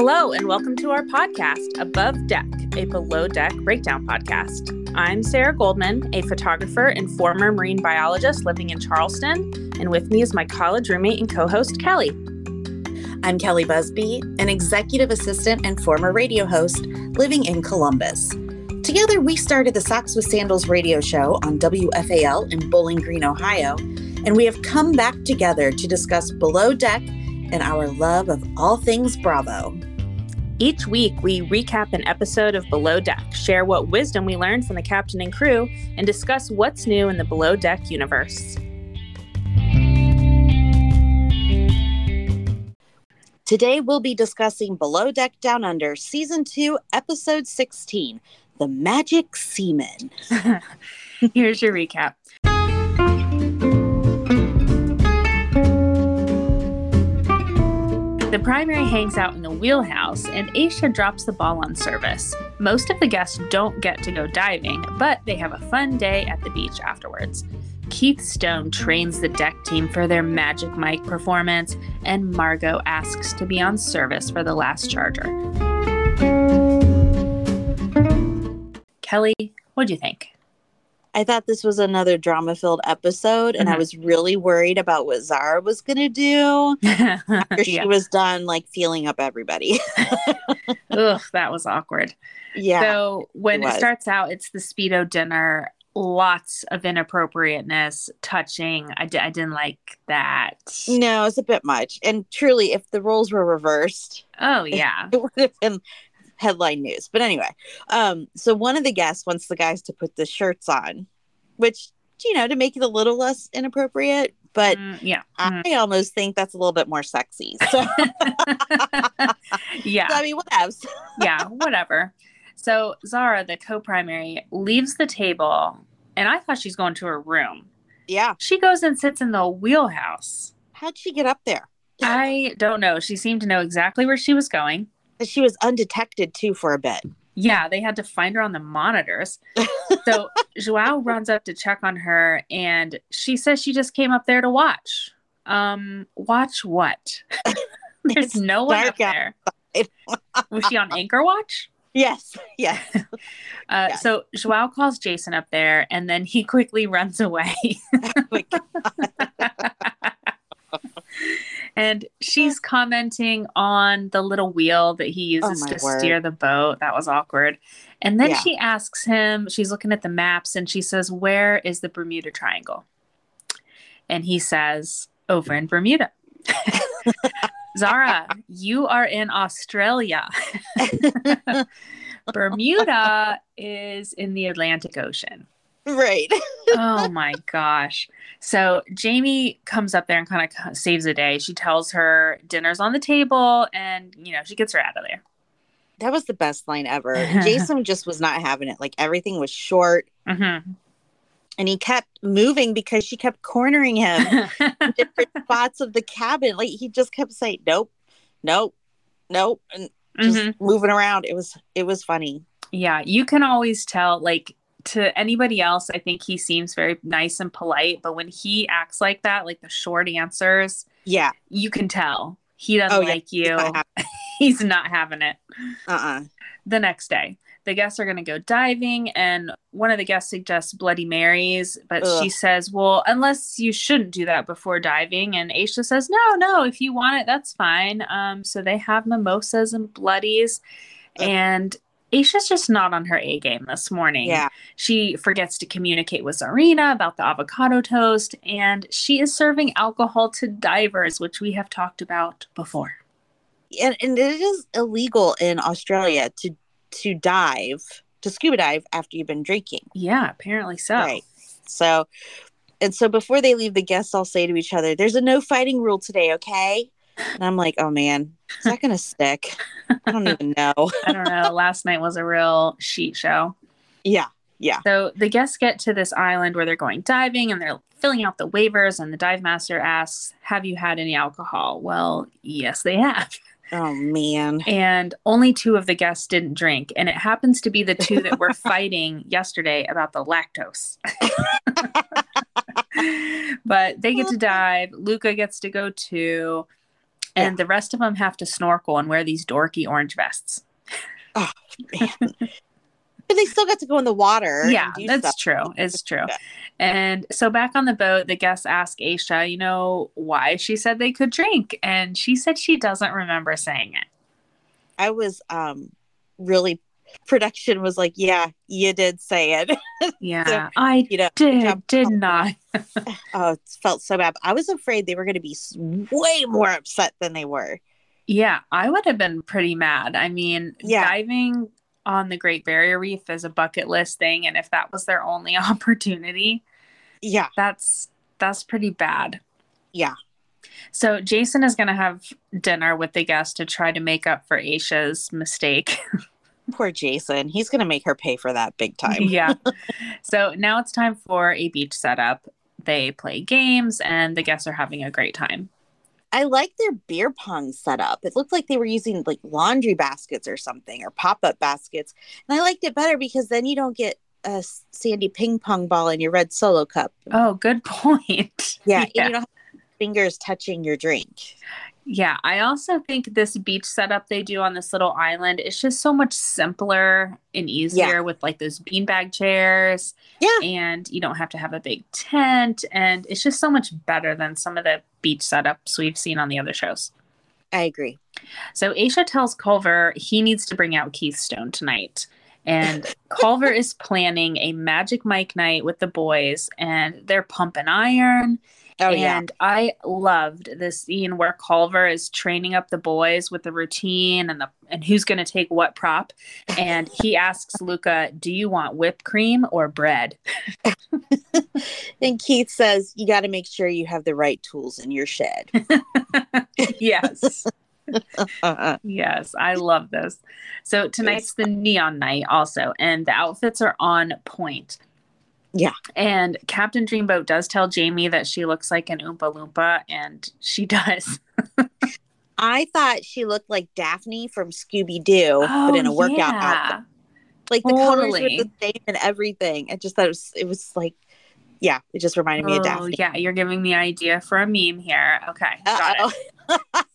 Hello, and welcome to our podcast, Above Deck, a below deck breakdown podcast. I'm Sarah Goldman, a photographer and former marine biologist living in Charleston, and with me is my college roommate and co host, Kelli. I'm Kelli Busby, an executive assistant and former radio host living in Columbus. Together, we started the Socks with Sandals radio show on WFAL in Bowling Green, Ohio, and we have come back together to discuss Below Deck and our love of all things Bravo. Each week, we recap an episode of Below Deck, share what wisdom we learned from the captain and crew, and discuss what's new in the Below Deck universe. Today, we'll be discussing Below Deck Down Under, Season 2, Episode 16 The Magic Seaman. Here's your recap. The primary hangs out in the wheelhouse, and Aisha drops the ball on service. Most of the guests don't get to go diving, but they have a fun day at the beach afterwards. Keith Stone trains the deck team for their Magic Mike performance, and Margot asks to be on service for the last charger. Kelli, what do you think? I thought this was another drama filled episode, and I Mhm. was really worried about what Zara was going to do after she yeah. was done, like feeling up everybody. Ugh, that was awkward. yeah. So when it it, starts out, it's the speedo dinner. Lots of inappropriateness, touching. I, I didn't like that. no, it's a bit much. And truly, if the roles were reversed, Oh yeah, it would have been headline news. But anyway, um, so one of the guests wants the guys to put the shirts on, which, you know, to make it a little less inappropriate. But Mm, yeah, Mhm. I almost think that's a little bit more sexy. So, yeah, so, I mean, whatevs. yeah. Whatever. So Zara, the co-primary, leaves the table, and I thought she's going to her room. Yeah. She goes and sits in the wheelhouse. How'd she get up there? I don't know. She seemed to know exactly where she was going. She was undetected too for a bit. Yeah, they had to find her on the monitors. so Joao runs up to check on her and she says she just came up there to watch. Um, watch what? There's It's no one up there. Was she on anchor watch? Yes. Yes. Uh, Yes. So Joao calls Jason up there and then he quickly runs away. Oh my God. And she's commenting on the little wheel that he oh, uses Oh, to word. steer the boat. That was awkward. And then Yeah. she asks him, she's looking at the maps and she says, Where is the Bermuda Triangle? And he says, Over in Bermuda. Zara, you are in Australia. Bermuda is in the Atlantic Ocean right. oh my gosh. So Jamie comes up there and kind of saves the day. She tells her dinner's on the table and, you know, she gets her out of there. That was the best line ever. Jason just was not having it. Like everything was short Mhm. and he kept moving because she kept cornering him in different spots of the cabin. Like he just kept saying, Nope, nope, nope. And just Mhm. moving around. It was it was funny. Yeah, you can always tell, like, to anybody else, I think he seems very nice and polite. But when he acts like that, like the short answers, Yeah. you can tell he doesn't Oh, yeah. like you. not He's not having it. Uh-uh. the next day. The guests are going to go diving, and one of the guests suggests Bloody Marys, but Ugh. she says, Well, unless you shouldn't do that before diving. And Aisha says, No, no, if you want it, that's fine. Um, so they have mimosas and bloodies, Ugh. and Aisha's just not on her A game this morning. Yeah. She forgets to communicate with Zarina about the avocado toast, and she is serving alcohol to divers, which we have talked about before. And, and it is illegal in Australia to to dive, to scuba dive after you've been drinking. Yeah, apparently so. Right. So, and so before they leave, the guests all say to each other, "There's a no fighting rule today, okay?" And I'm like, "Oh man, is that gonna stick?" I don't even know. I don't know. Last night was a real sheet show. Yeah, yeah. So the guests get to this island where they're going diving and they're filling out the waivers. And the dive master asks, Have you had any alcohol? Well, yes, they have. Oh man. And only two of the guests didn't drink. And it happens to be the two that were fighting yesterday about the lactose. but they get to dive. Luca gets to go too. And the rest of them have to snorkel and wear these dorky orange vests. Oh, man. but they still got to go in the water. Yeah, that's stuff. true. It's true. And so back on the boat, the guests ask Aisha, you know, why she said they could drink. And she said she doesn't remember saying it. I was um really production was like, yeah, you did say it. Yeah, I you know, did, did not. oh, it felt so bad. I was afraid they were going to be way more upset than they were. Yeah, I would have been pretty mad. I mean, Yeah. diving on the Great Barrier Reef is a bucket list thing. And if that was their only opportunity, Yeah, that's that's pretty bad. Yeah. So Jason is going to have dinner with the guests to try to make up for Aisha's mistake. poor Jason. He's going to make her pay for that big time. yeah. So now it's time for a beach setup. They play games and the guests are having a great time. I like their beer pong setup. It looked like they were using like laundry baskets or something or pop up baskets. And I liked it better because then you don't get a sandy ping pong ball in your red solo cup. Oh, good point. Yeah, and you don't have fingers touching your drink. Yeah, I also think this beach setup they do on this little island is just so much simpler and easier with like those beanbag chairs. Yeah. And you don't have to have a big tent. And it's just so much better than some of the beach setups we've seen on the other shows. I agree. So Aisha tells Culver he needs to bring out Keith Stone tonight. And Culver is planning a Magic Mike night with the boys, and they're pumping iron. Oh yeah. and I loved this scene where Culver is training up the boys with the routine and the and who's going to take what prop. And he asks Luca, "Do you want whipped cream or bread?" And Keith says you got to make sure you have the right tools in your shed. yes, Uh-uh. yes, I love this. So tonight's the neon night also, and the outfits are on point. Yeah. And Captain Dreamboat does tell Jamie that she looks like an Oompa Loompa, and she does. I thought she looked like Daphne from Scooby Doo, but in a oh, workout Oh, yeah. outfit. Like the colors were the same and everything. I just thought it was, it was like, yeah, it just reminded me of Oh, Daphne. yeah, you're giving me an idea for a meme here. Okay, got it.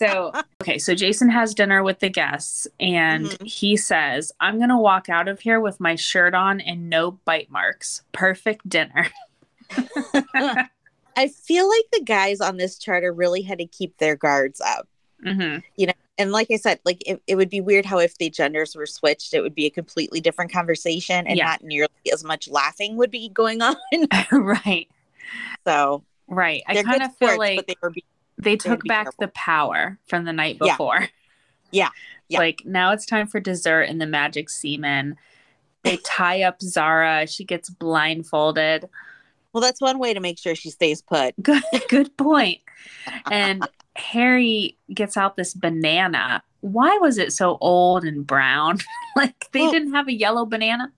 So, okay, so Jason has dinner with the guests and Mhm. he says, I'm going to walk out of here with my shirt on and no bite marks. Perfect dinner. I feel like the guys on this charter really had to keep their guards up. hmm You know, And like I said, like it, it would be weird how if the genders were switched, it would be a completely different conversation and Yeah. not nearly as much laughing would be going on. right, so right. I kind of feel sports, like they were being they took back careful. the power from the night Yeah. before. Yeah. Yeah. Like now it's time for dessert and the Magic Seamen. They tie up Zara. She gets blindfolded. well. That's one way to make sure she stays put. Good, good point. And Harry gets out this banana. Why was it so old and brown? like they Well- didn't have a yellow banana.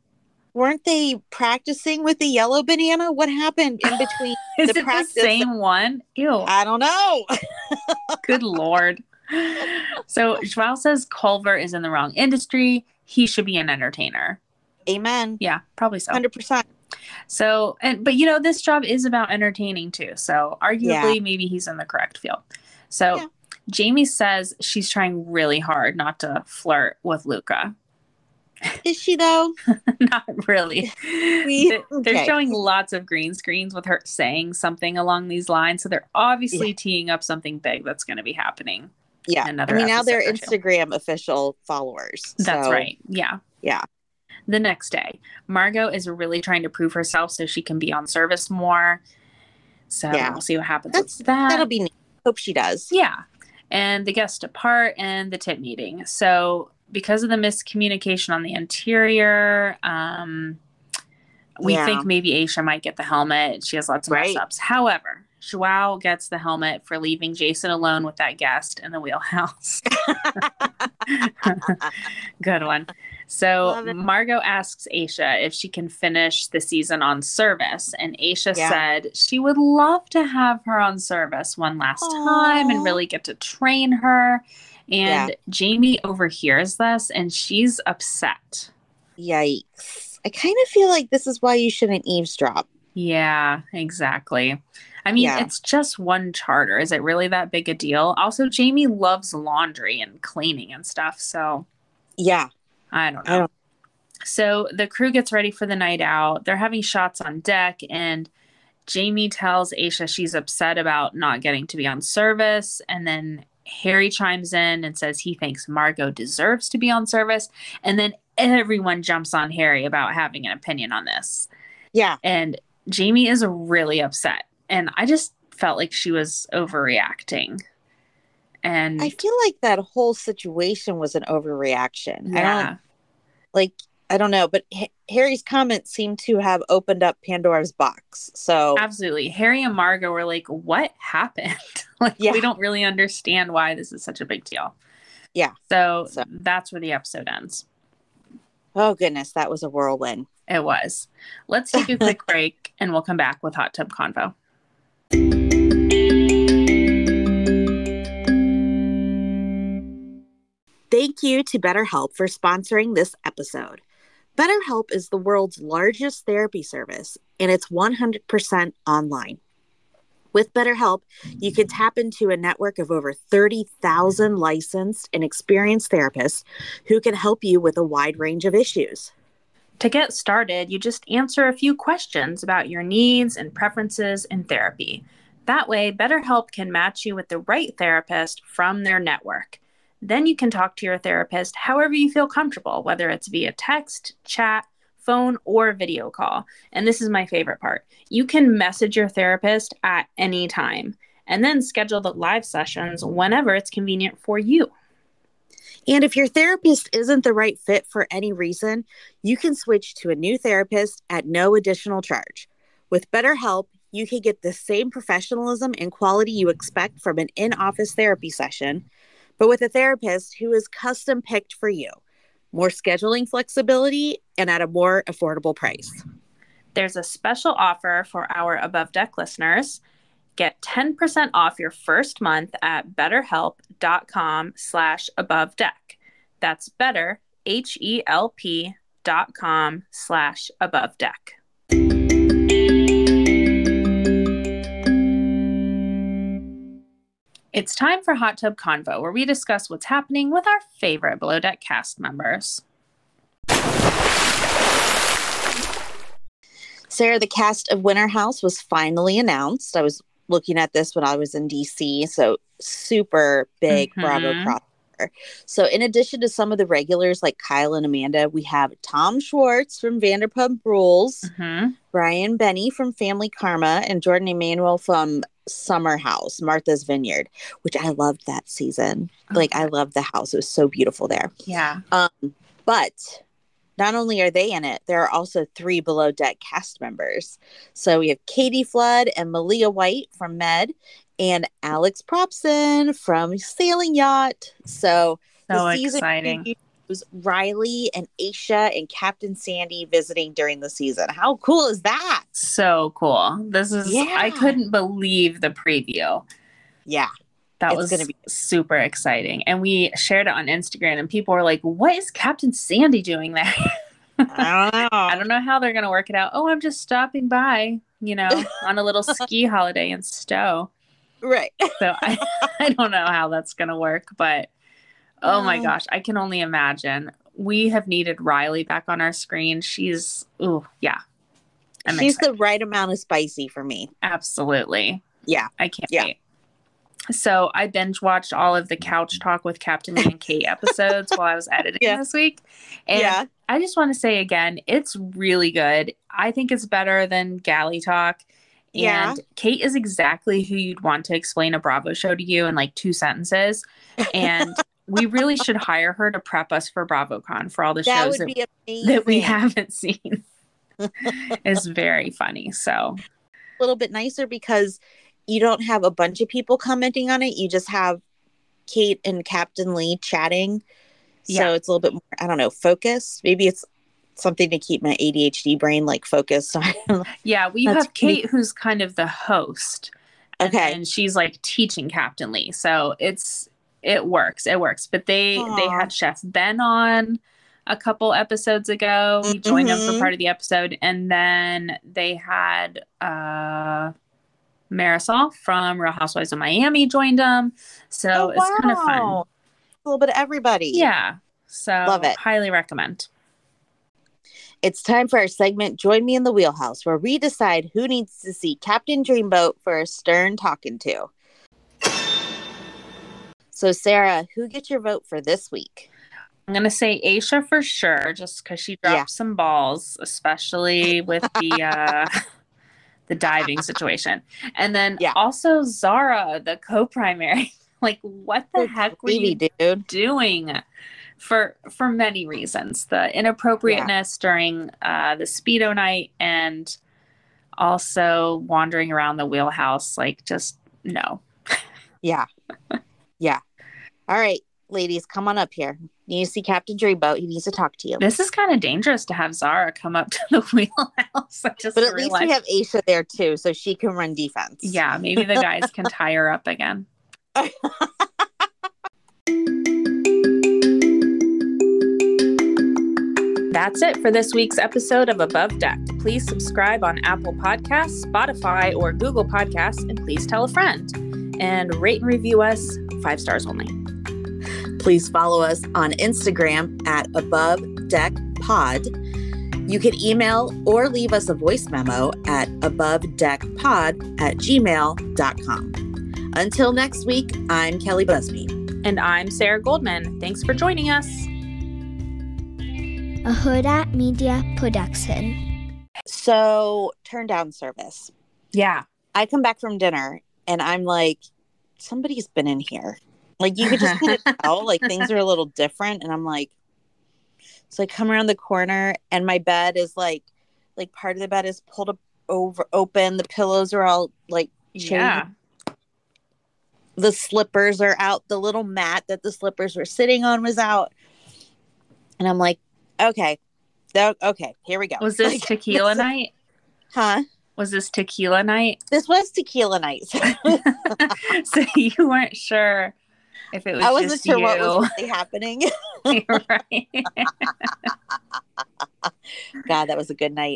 Weren't they practicing with the yellow banana? What happened in between? Is The it practice- the same one? Ew. I don't know. Good lord. So Joao says Culver is in the wrong industry. He should be an entertainer. Amen. Yeah, probably so. Hundred percent. So, and but you know, this job is about entertaining too. So, arguably, maybe he's in the correct field. So, Yeah. Jamie says she's trying really hard not to flirt with Luca. Is she though? not really. We- They- They're okay. showing lots of green screens with her saying something along these lines. So, they're obviously teeing up something big that's going to be happening. Yeah. I mean, now they're two. Instagram official followers. That's so- right. Yeah. Yeah. The next day, Margot is really trying to prove herself so she can be on service more. So, Yeah. we'll see what happens That's- with that. That'll be neat. Hope she does. Yeah. And the guests depart and the tip meeting. So, because of the miscommunication on the interior, um, we Yeah. think maybe Aisha might get the helmet. She has lots of Right. mess ups. However, Joao gets the helmet for leaving Jason alone with that guest in the wheelhouse. Good one. So Margot asks Aisha if she can finish the season on service, and Aisha Yeah. said she would love to have her on service one last time and really get to train her. And Yeah. Jamie overhears this, and she's upset. Yikes. I kind of feel like this is why you shouldn't eavesdrop. Yeah, exactly. I mean, Yeah. it's just one charter. Is it really that big a deal? Also, Jamie loves laundry and cleaning and stuff. So Yeah. I don't know. I don't- So the crew gets ready for the night out. They're having shots on deck, and Jamie tells Aisha she's upset about not getting to be on service. And then Harry chimes in and says he thinks Margot deserves to be on service. And then everyone jumps on Harry about having an opinion on this. Yeah. And Jamie is really upset. And I just felt like she was overreacting. And I feel like that whole situation was an overreaction. I yeah, don't like I don't know, but H- Harry's comments seem to have opened up Pandora's box. So absolutely. Harry and Margot were like, what happened? like, Yeah. we don't really understand why this is such a big deal. Yeah. So, So- that's where the episode ends. oh goodness, that was a whirlwind. It was. Let's take a quick break and we'll come back with Hot Tub Convo. Thank you to BetterHelp for sponsoring this episode. BetterHelp is the world's largest therapy service, and it's 100% online. With BetterHelp, you can tap into a network of over 30,000 licensed and experienced therapists who can help you with a wide range of issues. To get started, you just answer a few questions about your needs and preferences in therapy. That way, BetterHelp can match you with the right therapist from their network. Then you can talk to your therapist however you feel comfortable, whether it's via text, chat, phone, or video call. And this is my favorite part you can message your therapist at any time and then schedule the live sessions whenever it's convenient for you. And if your therapist isn't the right fit for any reason, you can switch to a new therapist at no additional charge. With BetterHelp, you can get the same professionalism and quality you expect from an in office therapy session, but with a therapist who is custom picked for you. More scheduling flexibility and at a more affordable price. There's a special offer for our Above Deck listeners. Get 10% off your first month at betterhelp.com slash above deck. That's better, H-E-L-P dot com slash above deck. It's time for Hot Tub Convo, where we discuss what's happening with our favorite Below Deck cast members. Sarah, the cast of Winter House was finally announced. I was looking at this when I was in DC, so super big Bravo Mhm. crossover. So, in addition to some of the regulars like Kyle and Amanda, we have Tom Schwartz from Vanderpump Rules, Mhm. Brian Benni from Family Karma, and Jordan Emanuel from Summer House, Martha's Vineyard, which I loved that season. Like, I loved the house; it was so beautiful there. Yeah. Um, but not only are they in it, there are also three below deck cast members. So we have Katie Flood and Malia White from Med and Alex Propson from Sailing Yacht. So So the season exciting. Previews Riley and Aisha and Captain Sandy visiting during the season. How cool is that? So cool. This is I couldn't believe the preview. Yeah. That It's was gonna be- super exciting. And we shared it on Instagram and people were like, What is Captain Sandy doing there? I don't know. I don't know how they're gonna work it out. Oh, I'm just stopping by, you know, on a little ski holiday in Stowe. right. So I, I don't know how that's gonna work, but oh my gosh, I can only imagine. We have needed Riley back on our screen. She's ooh, yeah. I'm She's excited. the right amount of spicy for me. Absolutely. Yeah. I can't Yeah. wait. So I binge watched all of the Couch Talk with Captain and Kate episodes while I was editing Yeah. this week. And yeah. I just want to say again, it's really good. I think it's better than Galley Talk. And Yeah. Kate is exactly who you'd want to explain a Bravo show to you in like two sentences. And we really should hire her to prep us for BravoCon for all the That shows that, that we haven't seen. it's very funny. So a little bit nicer because you don't have a bunch of people commenting on it. You just have Kate and Captain Lee chatting. So Yeah. it's a little bit more, I don't know, focused. Maybe it's something to keep my ADHD brain like focused. On. yeah, we have Kate, who's kind of the host. And Okay. then she's like teaching Captain Lee. So it's it works. It works. But they they had Chef Ben on a couple episodes ago. He joined them for Mhm. part of the episode. And then they had uh Marysol from Real Housewives of Miami joined them. So Oh, it's kind of fun. A little bit of everybody. Yeah. So Love it. highly recommend. It's time for our segment Join Me in the Wheelhouse, where we decide who needs to see Captain Dreamboat for a stern talking to. So, Sarah, who gets your vote for this week? I'm gonna say Aisha for sure, just because she dropped Yeah. some balls, especially with the uh the diving situation. And then Yeah. also Zara, the co-primary. like what the heck were you dude. doing? For for many reasons. The inappropriateness during uh the speedo night and also wandering around the wheelhouse, like just no. Yeah. yeah. All right, ladies, come on up here. You need to see Captain Dreamboat. He needs to talk to you. This is kind of dangerous to have Zara come up to the wheelhouse. I just But at least we have Aisha there too, so she can run defense. Yeah, maybe the guys can tie her up again. That's it for this week's episode of Above Deck. Please subscribe on Apple Podcasts, Spotify, or Google Podcasts, and please tell a friend. And rate and review us five stars only. Please follow us on Instagram at Above Deck Pod. You can email or leave us a voice memo at abovedeckpod at gmail.com. Until next week, I'm Kelli Busby. And I'm Sarah Goldman. Thanks for joining us. a Hurrdat Media Production. So, turn down service. Yeah. I come back from dinner and I'm like, somebody's been in here. Like, you could just kind of tell, like, things are a little different. And I'm like, so I come around the corner and my bed is like, like part of the bed is pulled up over open. The pillows are all like Yeah. the slippers are out. The little mat that the slippers were sitting on was out. And I'm like, okay, that, okay, here we go. Was this Like, tequila this- night? Huh? Was this tequila night? This was tequila night. so you weren't sure if it was I wasn't just sure you. what was really happening. right. God, that was a good night.